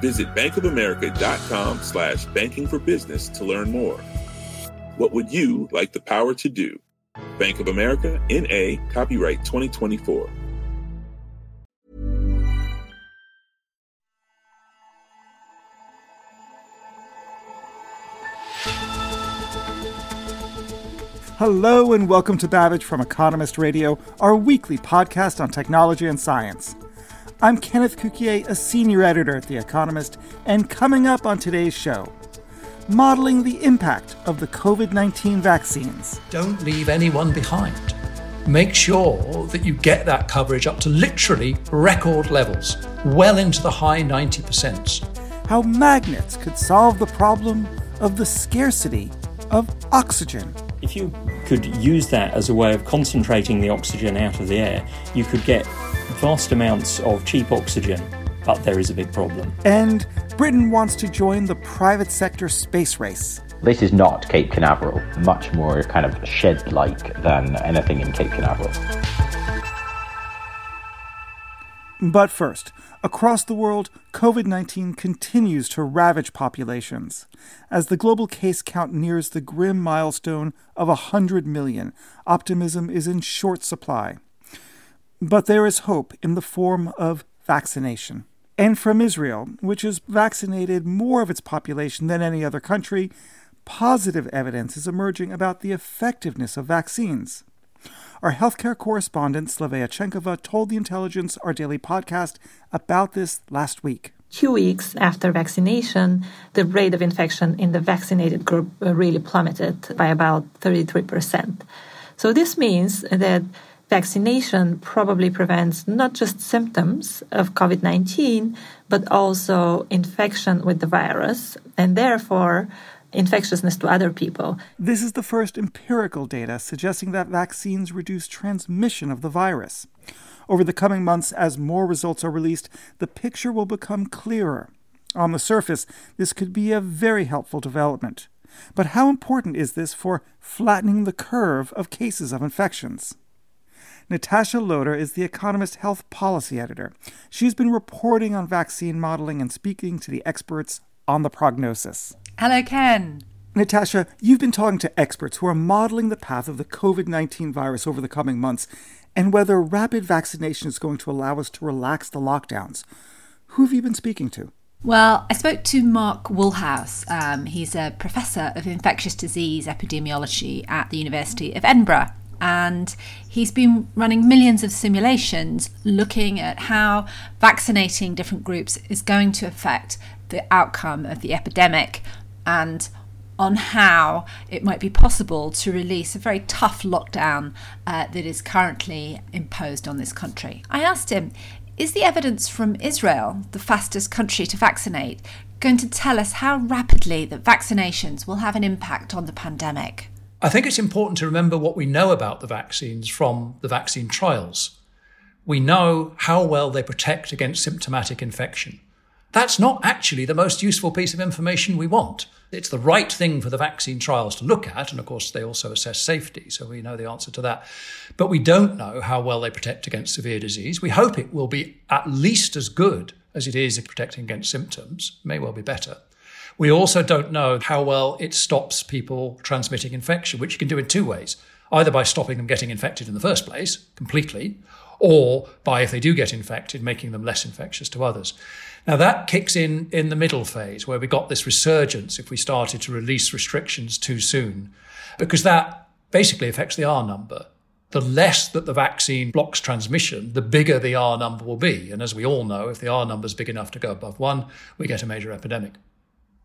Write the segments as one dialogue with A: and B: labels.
A: Visit bankofamerica.com slash banking for business to learn more. What would you like the power to do? Bank of America, N.A., copyright 2024.
B: Hello and welcome to Babbage from Economist Radio, our weekly podcast on technology and science. I'm Kenneth Cukier, a senior editor at The Economist, and coming up on today's show, modeling the impact of the COVID 19 vaccines.
C: Don't leave anyone behind. Make sure that you get that coverage up to literally record levels, well into the high 90%.
B: How magnets could solve the problem of the scarcity of oxygen.
D: If you could use that as a way of concentrating the oxygen out of the air, you could get vast amounts of cheap oxygen, but there is a big problem.
B: And Britain wants to join the private sector space race.
E: This is not Cape Canaveral, much more kind of shed like than anything in Cape Canaveral.
B: But first, across the world, COVID 19 continues to ravage populations. As the global case count nears the grim milestone of 100 million, optimism is in short supply. But there is hope in the form of vaccination. And from Israel, which has vaccinated more of its population than any other country, positive evidence is emerging about the effectiveness of vaccines. Our healthcare correspondent, Slavea Chankova, told The Intelligence, our daily podcast, about this last week.
F: Two weeks after vaccination, the rate of infection in the vaccinated group uh, really plummeted by about 33%. So, this means that vaccination probably prevents not just symptoms of COVID 19, but also infection with the virus, and therefore infectiousness to other people.
B: This is the first empirical data suggesting that vaccines reduce transmission of the virus. Over the coming months, as more results are released, the picture will become clearer. On the surface, this could be a very helpful development. But how important is this for flattening the curve of cases of infections? Natasha Loder is the Economist Health Policy Editor. She's been reporting on vaccine modeling and speaking to the experts on the prognosis.
G: Hello, Ken.
B: Natasha, you've been talking to experts who are modeling the path of the COVID 19 virus over the coming months and whether rapid vaccination is going to allow us to relax the lockdowns. Who have you been speaking to?
G: Well, I spoke to Mark Woolhouse. Um, he's a professor of infectious disease epidemiology at the University of Edinburgh. And he's been running millions of simulations looking at how vaccinating different groups is going to affect the outcome of the epidemic and on how it might be possible to release a very tough lockdown uh, that is currently imposed on this country. I asked him, is the evidence from Israel, the fastest country to vaccinate, going to tell us how rapidly that vaccinations will have an impact on the pandemic?
C: I think it's important to remember what we know about the vaccines from the vaccine trials. We know how well they protect against symptomatic infection. That's not actually the most useful piece of information we want. It's the right thing for the vaccine trials to look at, and of course, they also assess safety, so we know the answer to that. But we don't know how well they protect against severe disease. We hope it will be at least as good as it is in protecting against symptoms, may well be better. We also don't know how well it stops people transmitting infection, which you can do in two ways either by stopping them getting infected in the first place completely, or by, if they do get infected, making them less infectious to others. Now, that kicks in in the middle phase where we got this resurgence if we started to release restrictions too soon, because that basically affects the R number. The less that the vaccine blocks transmission, the bigger the R number will be. And as we all know, if the R number is big enough to go above one, we get a major epidemic.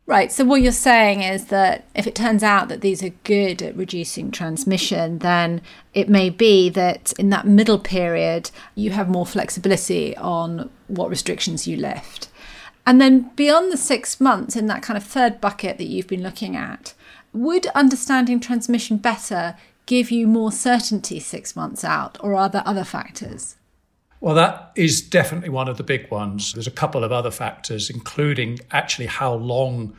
G: Right. So what you're saying is that if it turns out that these are good at reducing transmission, then it may be that in that middle period you have more flexibility on what restrictions you lift. And then beyond the six months, in that kind of third bucket that you've been looking at, would understanding transmission better give you more certainty six months out, or are there other factors?
C: Well, that is definitely one of the big ones. There's a couple of other factors, including actually how long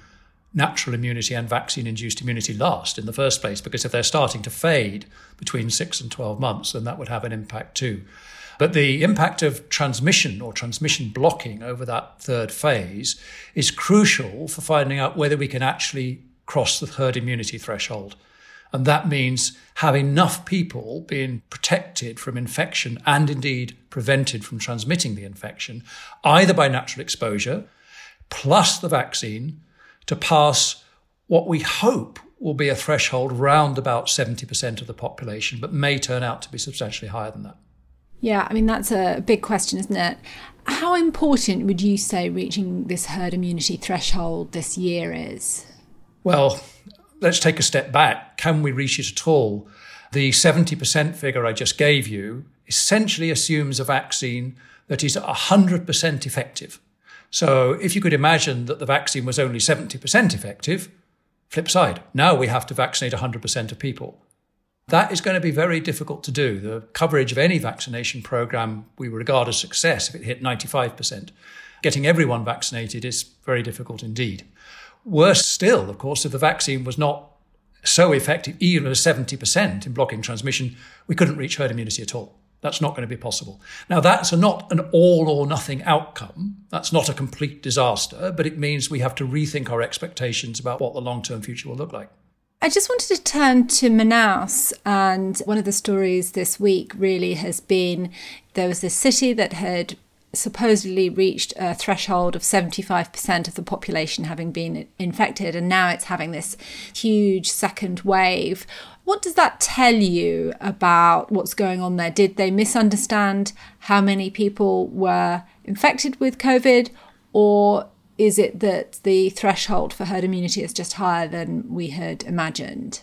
C: natural immunity and vaccine induced immunity last in the first place, because if they're starting to fade between six and 12 months, then that would have an impact too. But the impact of transmission or transmission blocking over that third phase is crucial for finding out whether we can actually cross the herd immunity threshold. And that means have enough people being protected from infection and indeed prevented from transmitting the infection, either by natural exposure plus the vaccine, to pass what we hope will be a threshold round about 70% of the population, but may turn out to be substantially higher than that.
G: Yeah, I mean, that's a big question, isn't it? How important would you say reaching this herd immunity threshold this year is?
C: Well, let's take a step back. Can we reach it at all? The 70% figure I just gave you essentially assumes a vaccine that is 100% effective. So if you could imagine that the vaccine was only 70% effective, flip side, now we have to vaccinate 100% of people. That is going to be very difficult to do. The coverage of any vaccination program we regard as success if it hit 95%. Getting everyone vaccinated is very difficult indeed. Worse still, of course, if the vaccine was not so effective, even at 70% in blocking transmission, we couldn't reach herd immunity at all. That's not going to be possible. Now, that's not an all or nothing outcome. That's not a complete disaster, but it means we have to rethink our expectations about what the long term future will look like.
G: I just wanted to turn to Manaus, and one of the stories this week really has been there was this city that had supposedly reached a threshold of 75% of the population having been infected, and now it's having this huge second wave. What does that tell you about what's going on there? Did they misunderstand how many people were infected with COVID, or is it that the threshold for herd immunity is just higher than we had imagined?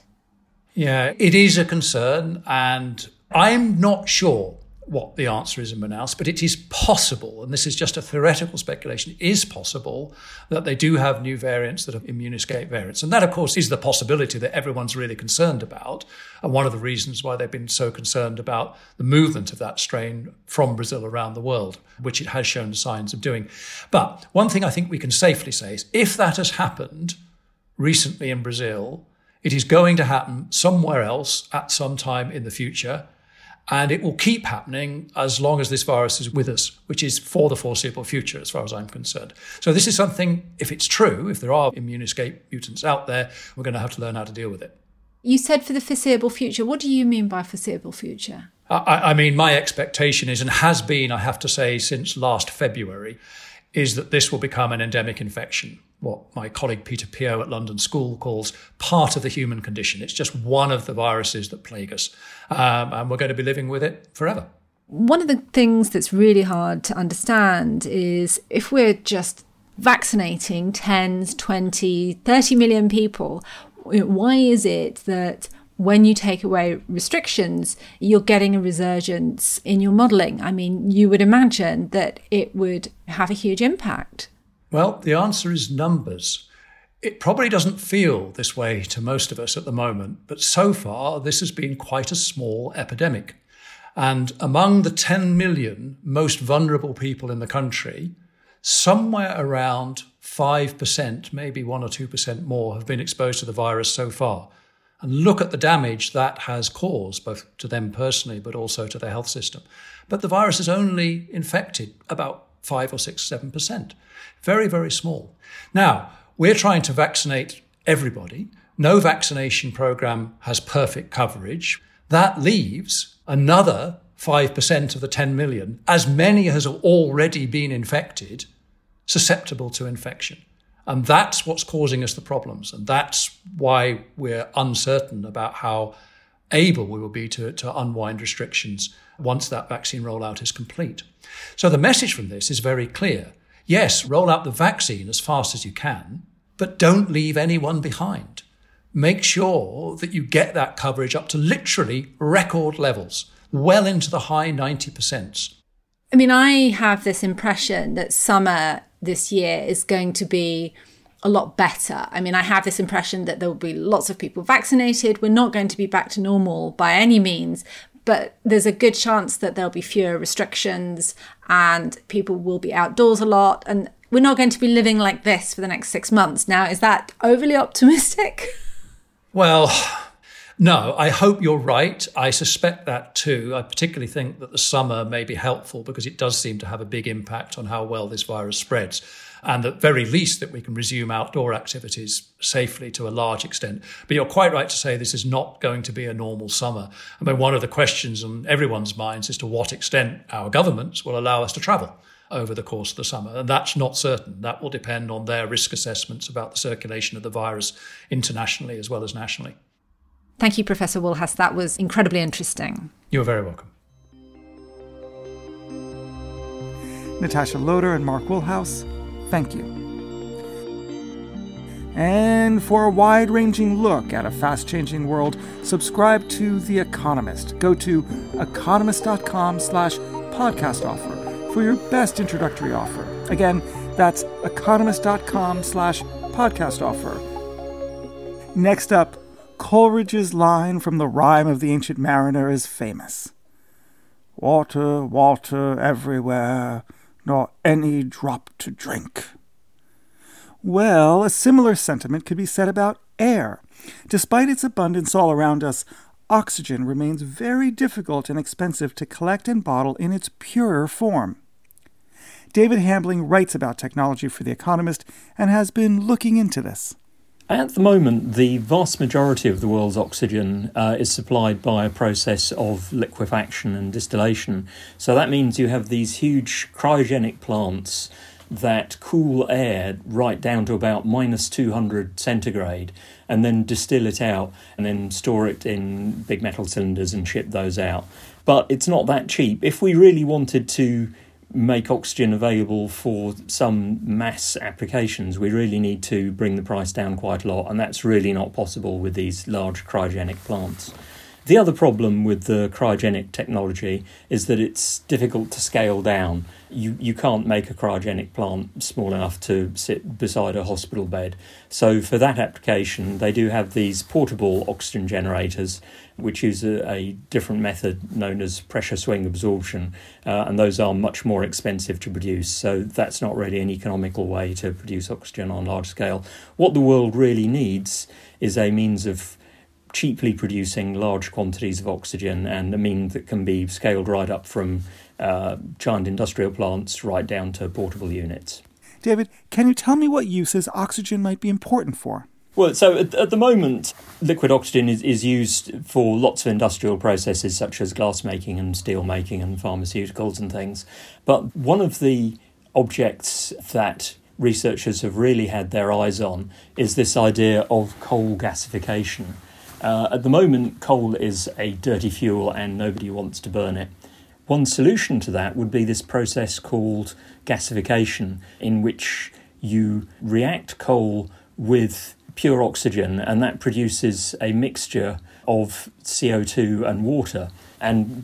C: Yeah, it is a concern, and I'm not sure what the answer is in Manaus, but it is possible, and this is just a theoretical speculation, it is possible that they do have new variants that are immune escape variants. And that, of course, is the possibility that everyone's really concerned about, and one of the reasons why they've been so concerned about the movement of that strain from Brazil around the world, which it has shown signs of doing. But one thing I think we can safely say is if that has happened recently in Brazil, it is going to happen somewhere else at some time in the future and it will keep happening as long as this virus is with us, which is for the foreseeable future, as far as I'm concerned. So, this is something, if it's true, if there are immune escape mutants out there, we're going to have to learn how to deal with it.
G: You said for the foreseeable future. What do you mean by foreseeable future?
C: I, I mean, my expectation is, and has been, I have to say, since last February, is that this will become an endemic infection, what my colleague Peter Piot at London School calls part of the human condition. It's just one of the viruses that plague us, um, and we're going to be living with it forever.
G: One of the things that's really hard to understand is if we're just vaccinating tens, 20, 30 million people, why is it that when you take away restrictions, you're getting a resurgence in your modelling. I mean, you would imagine that it would have a huge impact.
C: Well, the answer is numbers. It probably doesn't feel this way to most of us at the moment, but so far this has been quite a small epidemic. And among the 10 million most vulnerable people in the country, somewhere around 5%, maybe 1 or 2% more, have been exposed to the virus so far and look at the damage that has caused, both to them personally, but also to their health system. But the virus has only infected about five or six, seven percent. Very, very small. Now, we're trying to vaccinate everybody. No vaccination program has perfect coverage. That leaves another 5% of the 10 million, as many as have already been infected, susceptible to infection. And that's what's causing us the problems. And that's why we're uncertain about how able we will be to, to unwind restrictions once that vaccine rollout is complete. So the message from this is very clear. Yes, roll out the vaccine as fast as you can, but don't leave anyone behind. Make sure that you get that coverage up to literally record levels, well into the high 90%.
G: I mean, I have this impression that summer this year is going to be a lot better. I mean, I have this impression that there will be lots of people vaccinated. We're not going to be back to normal by any means, but there's a good chance that there'll be fewer restrictions and people will be outdoors a lot. And we're not going to be living like this for the next six months. Now, is that overly optimistic?
C: Well, no, I hope you're right. I suspect that too. I particularly think that the summer may be helpful because it does seem to have a big impact on how well this virus spreads. And at very least, that we can resume outdoor activities safely to a large extent. But you're quite right to say this is not going to be a normal summer. I mean, one of the questions on everyone's minds is to what extent our governments will allow us to travel over the course of the summer. And that's not certain. That will depend on their risk assessments about the circulation of the virus internationally as well as nationally.
G: Thank you, Professor Woolhouse. That was incredibly interesting.
C: You're very welcome.
B: Natasha Loder and Mark Woolhouse, thank you. And for a wide ranging look at a fast changing world, subscribe to The Economist. Go to economist.com slash podcast offer for your best introductory offer. Again, that's economist.com slash podcast offer. Next up, Coleridge's line from the rhyme of the ancient mariner is famous Water, water everywhere, nor any drop to drink. Well, a similar sentiment could be said about air. Despite its abundance all around us, oxygen remains very difficult and expensive to collect and bottle in its purer form. David Hambling writes about technology for The Economist and has been looking into this.
D: At the moment, the vast majority of the world's oxygen uh, is supplied by a process of liquefaction and distillation. So that means you have these huge cryogenic plants that cool air right down to about minus 200 centigrade and then distill it out and then store it in big metal cylinders and ship those out. But it's not that cheap. If we really wanted to make oxygen available for some mass applications, we really need to bring the price down quite a lot, and that's really not possible with these large cryogenic plants. The other problem with the cryogenic technology is that it's difficult to scale down. You, you can't make a cryogenic plant small enough to sit beside a hospital bed. So, for that application, they do have these portable oxygen generators, which use a, a different method known as pressure swing absorption, uh, and those are much more expensive to produce. So, that's not really an economical way to produce oxygen on large scale. What the world really needs is a means of cheaply producing large quantities of oxygen and a means that can be scaled right up from uh, giant industrial plants right down to portable units.
B: David, can you tell me what uses oxygen might be important for?
D: Well, so at, at, the moment, liquid oxygen is, is used for lots of industrial processes such as glassmaking and steelmaking and pharmaceuticals and things. But one of the objects that researchers have really had their eyes on is this idea of coal gasification. Uh, at the moment, coal is a dirty fuel and nobody wants to burn it. One solution to that would be this process called gasification, in which you react coal with pure oxygen and that produces a mixture of CO2 and water. And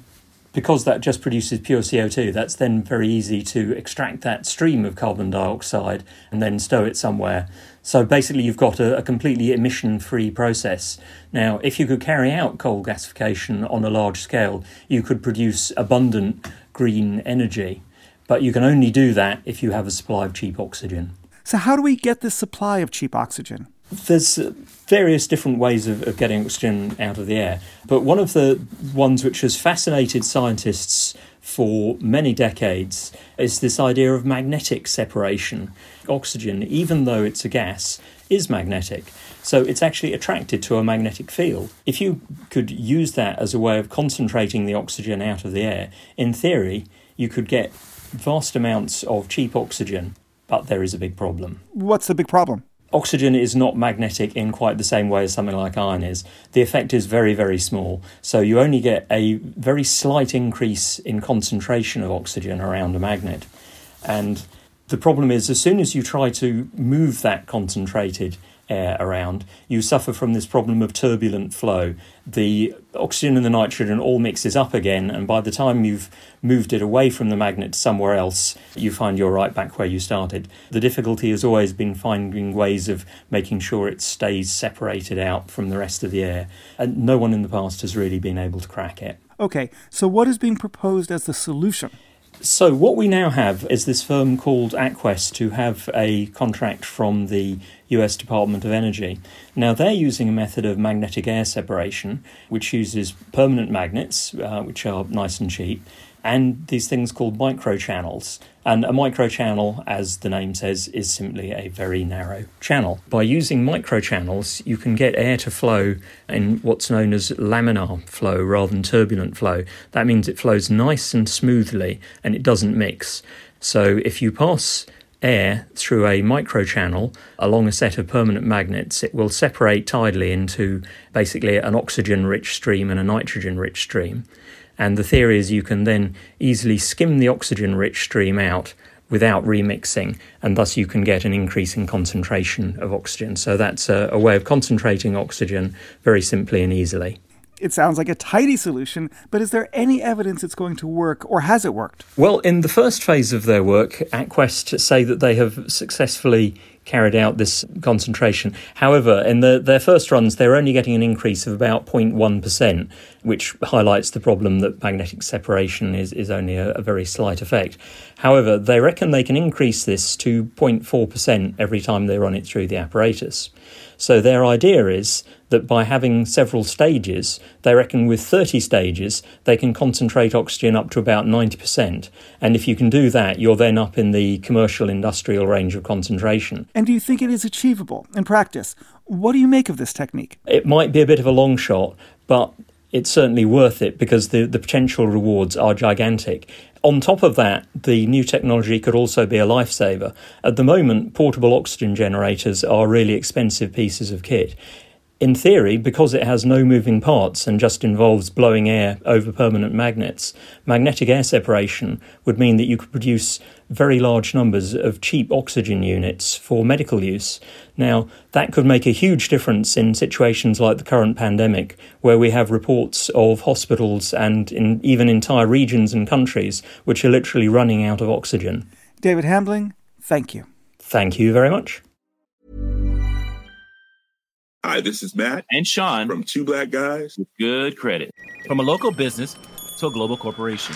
D: because that just produces pure CO2, that's then very easy to extract that stream of carbon dioxide and then stow it somewhere. So basically, you've got a, a completely emission free process. Now, if you could carry out coal gasification on a large scale, you could produce abundant green energy. But you can only do that if you have a supply of cheap oxygen.
B: So, how do we get this supply of cheap oxygen?
D: There's uh, various different ways of, of, getting oxygen out of the air, but one of the ones which has fascinated scientists for many decades is this idea of magnetic separation. Oxygen, even though it's a gas, is magnetic. So it's actually attracted to a magnetic field. If you could use that as a way of concentrating the oxygen out of the air, in theory, you could get vast amounts of cheap oxygen, but there is a big problem.
B: What's the big problem?
D: Oxygen is not magnetic in quite the same way as something like iron is. The effect is very, very small. So you only get a very slight increase in concentration of oxygen around a magnet. And The problem is, as soon as you try to move that concentrated air around, you suffer from this problem of turbulent flow. The oxygen and the nitrogen all mixes up again, and by the time you've moved it away from the magnet somewhere else, you find you're right back where you started. The difficulty has always been finding ways of making sure it stays separated out from the rest of the air, and no one in the past has really been able to crack it.
B: Okay, so what is being proposed as the solution?
D: So, what we now have is this firm called Aquest who have a contract from the US Department of Energy. Now, they're using a method of magnetic air separation, which uses permanent magnets, uh, which are nice and cheap, and these things called microchannels. And a microchannel, as the name says, is simply a very narrow channel. By using microchannels, you can get air to flow in what's known as laminar flow rather than turbulent flow. That means it flows nice and smoothly and it doesn't mix. So if you pass air through a microchannel along a set of permanent magnets, it will separate tidally into basically an oxygen rich stream and a nitrogen rich stream. And the theory is you can then easily skim the oxygen rich stream out without remixing, and thus you can get an increase in concentration of oxygen. So that's a, a way of concentrating oxygen very simply and easily.
B: It sounds like a tidy solution, but is there any evidence it's going to work, or has it worked?
D: Well, in the first phase of their work, AtQuest say that they have successfully carried out this concentration. However, in the, their first runs, they're only getting an increase of about 0.1%, which highlights the problem that magnetic separation is, is only a, a very slight effect. However, they reckon they can increase this to 0.4% every time they run it through the apparatus. So their idea is that by having several stages, they reckon with 30 stages, they can concentrate oxygen up to about 90%. And if you can do that, you're then up in the commercial industrial range of concentration.
B: And do you think it is achievable in practice? What do you make of this technique?
D: It might be a bit of a long shot, but it's certainly worth it because the, the potential rewards are gigantic. On top of that, the new technology could also be a lifesaver. At the moment, portable oxygen generators are really expensive pieces of kit in theory, because it has no moving parts and just involves blowing air over permanent magnets, magnetic air separation would mean that you could produce very large numbers of cheap oxygen units for medical use. Now, that could make a huge difference in situations like the current pandemic, where we have reports of hospitals and in, even entire regions and countries which are literally running out of oxygen.
B: David Hambling, thank you.
D: Thank you very much.
A: Hi, this is Matt
H: and Sean
A: from Two Black Guys
H: with Good Credit. From a local business to a global corporation.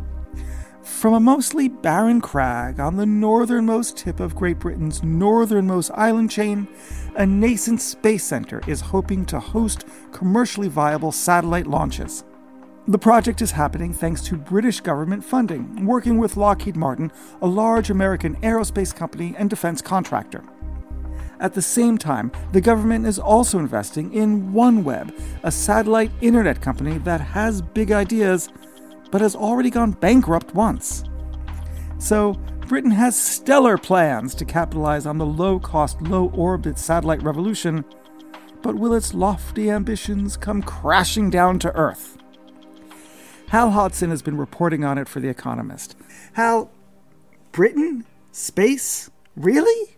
B: From a mostly barren crag on the northernmost tip of Great Britain's northernmost island chain, a nascent space center is hoping to host commercially viable satellite launches. The project is happening thanks to British government funding, working with Lockheed Martin, a large American aerospace company and defense contractor. At the same time, the government is also investing in OneWeb, a satellite internet company that has big ideas, but has already gone bankrupt once. So, Britain has stellar plans to capitalize on the low cost, low orbit satellite revolution, but will its lofty ambitions come crashing down to Earth? Hal Hodson has been reporting on it for The Economist. Hal, Britain? Space? Really?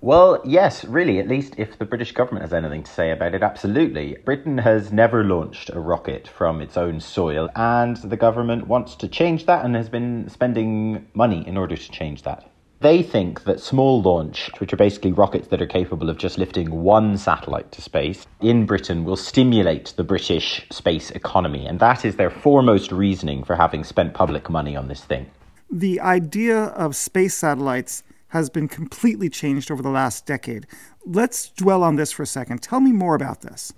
E: Well, yes, really, at least if the British government has anything to say about it, absolutely. Britain has never launched a rocket from its own soil, and the government wants to change that and has been spending money in order to change that. They think that small launch, which are basically rockets that are capable of just lifting one satellite to space, in Britain will stimulate the British space economy, and that is their foremost reasoning for having spent public money on this thing.
B: The idea of space satellites has been completely changed over the last decade. Let's dwell on this for a second. Tell me more about this.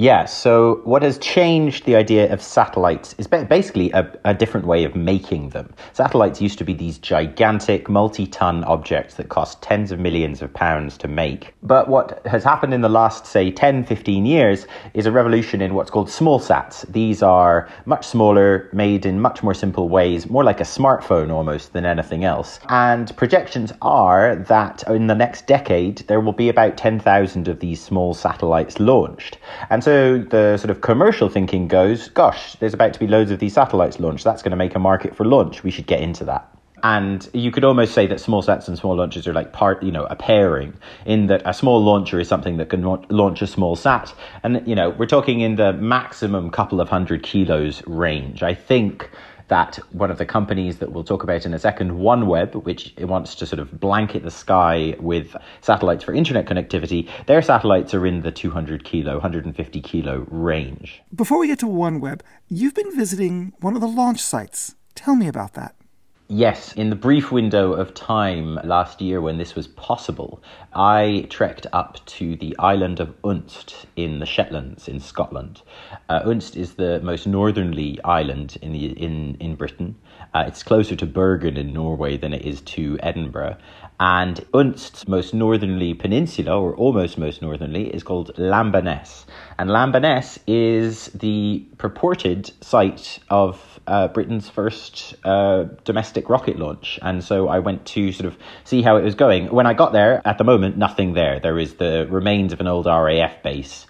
E: Yeah, so what has changed the idea of satellites is basically a, a, different way of making them. Satellites used to be these gigantic, multi ton objects that cost tens of millions of pounds to make. But what has happened in the last, say, 10, 15 years is a revolution in what's called small sats. These are much smaller, made in much more simple ways, more like a smartphone almost than anything else. And projections are that in the next decade, there will be about 10,000 of these small satellites launched. And so the sort of commercial thinking goes, gosh, there's about to be loads of these satellites launched. That's going to make a market for launch. We should get into that. And you could almost say that small sats and small launches are like part, you know, a pairing in that a small launcher is something that can launch a small sat. And, you know, we're talking in the maximum couple of hundred kilos range. I think that one of the companies that we'll talk about in a second, OneWeb, which wants to sort of blanket the sky with satellites for internet connectivity, their satellites are in the 200 kilo, 150 kilo range.
B: Before we get to OneWeb, you've been visiting one of the launch sites. Tell me about that.
E: Yes, in the brief window of time last year when this was possible, I trekked up to the island of Unst in the Shetlands in Scotland. Uh, Unst is the most northerly island in the in in Britain. Uh, it's closer to Bergen in Norway than it is to Edinburgh. And Unst's most northerly peninsula, or almost most northerly, is called Lamba Ness. And Lamba Ness is the purported site of uh, Britain's first uh, domestic rocket launch. And so I went to sort of see how it was going. When I got there, at the moment, nothing there. There is the remains of an old RAF base.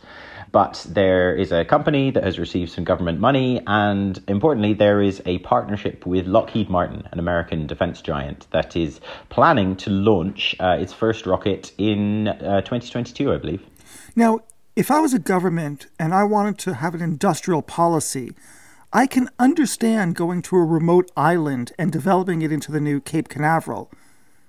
E: But there is a company that has received some government money, and importantly, there is a partnership with Lockheed Martin, an American defense giant, that is planning to launch uh, its first rocket in uh, 2022, I believe.
B: Now, if I was a government and I wanted to have an industrial policy I can understand going to a remote island and developing it into the new Cape Canaveral.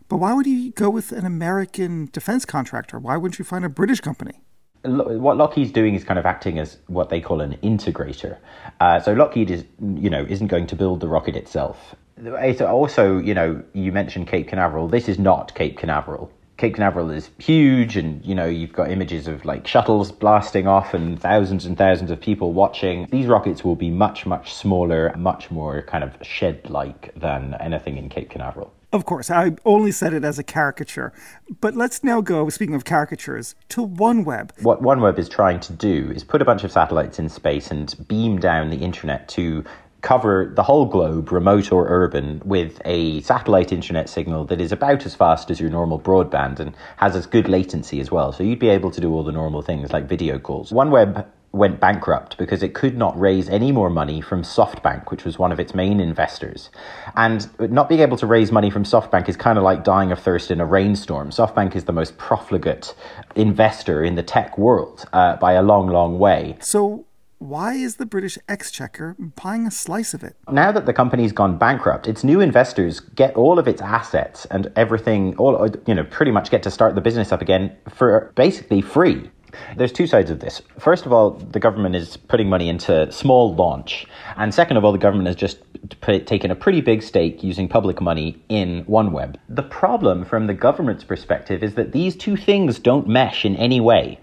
B: But why would you go with an American defense contractor? Why wouldn't you find a British company?
E: What Lockheed's doing is kind of acting as what they call an integrator. Uh, so Lockheed is, you know, isn't going to build the rocket itself. It's also, you know, you mentioned Cape Canaveral. This is not Cape Canaveral. Cape Canaveral is huge, and you know you've got images of like shuttles blasting off and thousands and thousands of people watching. These rockets will be much much smaller, much more kind of shed-like than anything in Cape Canaveral.
B: Of course, I only said it as a caricature. But let's now go, speaking of caricatures, to OneWeb.
E: What OneWeb is trying to do is put a bunch of satellites in space and beam down the internet to cover the whole globe, remote or urban, with a satellite internet signal that is about as fast as your normal broadband and has as good latency as well. So you'd be able to do all the normal things like video calls. OneWeb went bankrupt because it could not raise any more money from SoftBank, which was one of its main investors. And not being able to raise money from SoftBank is kind of like dying of thirst in a rainstorm. SoftBank is the most profligate investor in the tech world uh, by a long, long way.
B: So, why is the British Exchequer buying a slice of it?
E: Now that the company's gone bankrupt, its new investors get all of its assets and everything, all you know, pretty much get to start the business up again for basically free. There's two sides of this. First of all, the government is putting money into small launch. And second of all, the government has just put, taken a pretty big stake using public money in OneWeb. The problem from the government's perspective is that these two things don't mesh in any way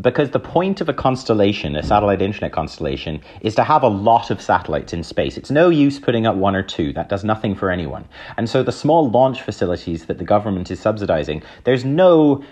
E: because the point of a constellation, a satellite internet constellation, is to have a lot of satellites in space. It's no use putting up one or two. That does nothing for anyone. And so the small launch facilities that the government is subsidizing, there's no,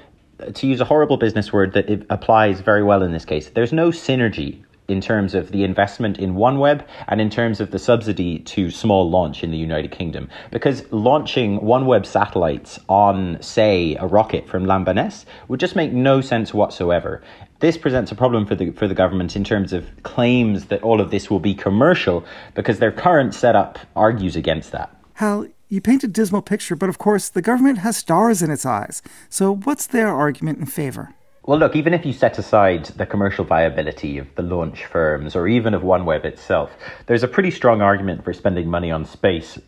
E: to use a horrible business word that applies very well in this case, there's no synergy in terms of the investment in OneWeb and in terms of the subsidy to small launch in the United Kingdom. Because launching OneWeb satellites on, say, a rocket from Lamba Ness would just make no sense whatsoever. This presents a problem for the for the government in terms of claims that all of this will be commercial because their current setup argues against that.
B: Hal, you paint a dismal picture, but of course the government has stars in its eyes. So what's their argument in favor?
E: Well, look, even if you set aside the commercial viability of the launch firms or even of OneWeb itself, there's a pretty strong argument for spending money on space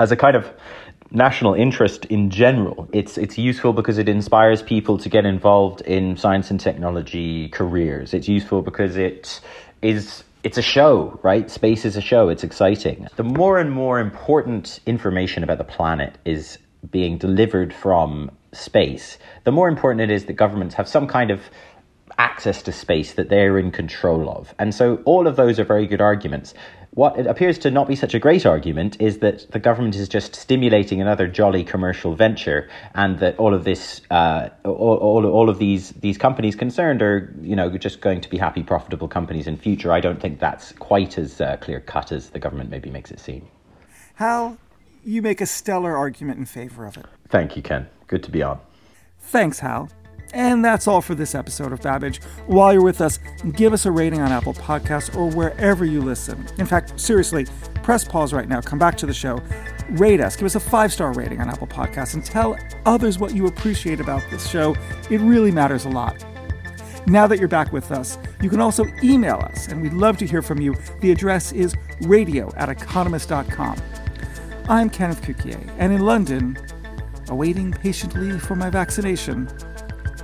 E: as a kind of national interest in general. It's it's useful because it inspires people to get involved in science and technology careers. It's useful because it is it's a show, right? Space is a show. It's exciting. The more and more important information about the planet is being delivered from space, the more important it is that governments have some kind of access to space that they're in control of. And so all of those are very good arguments. What it appears to not be such a great argument is that the government is just stimulating another jolly commercial venture, and that all of this, uh, all, all, all of these these companies concerned are, you know, just going to be happy, profitable companies in future. I don't think that's quite as uh, clear cut as the government maybe makes it seem.
B: Hal, you make a stellar argument in favor of it.
E: Thank you, Ken. Good to be on.
B: Thanks, Hal. And that's all for this episode of Babbage. While you're with us, give us a rating on Apple Podcasts or wherever you listen. In fact, seriously, press pause right now, come back to the show, rate us, give us a five star rating on Apple Podcasts, and tell others what you appreciate about this show. It really matters a lot. Now that you're back with us, you can also email us, and we'd love to hear from you. The address is radio at economist.com. I'm Kenneth Cukier, and in London, awaiting patiently for my vaccination,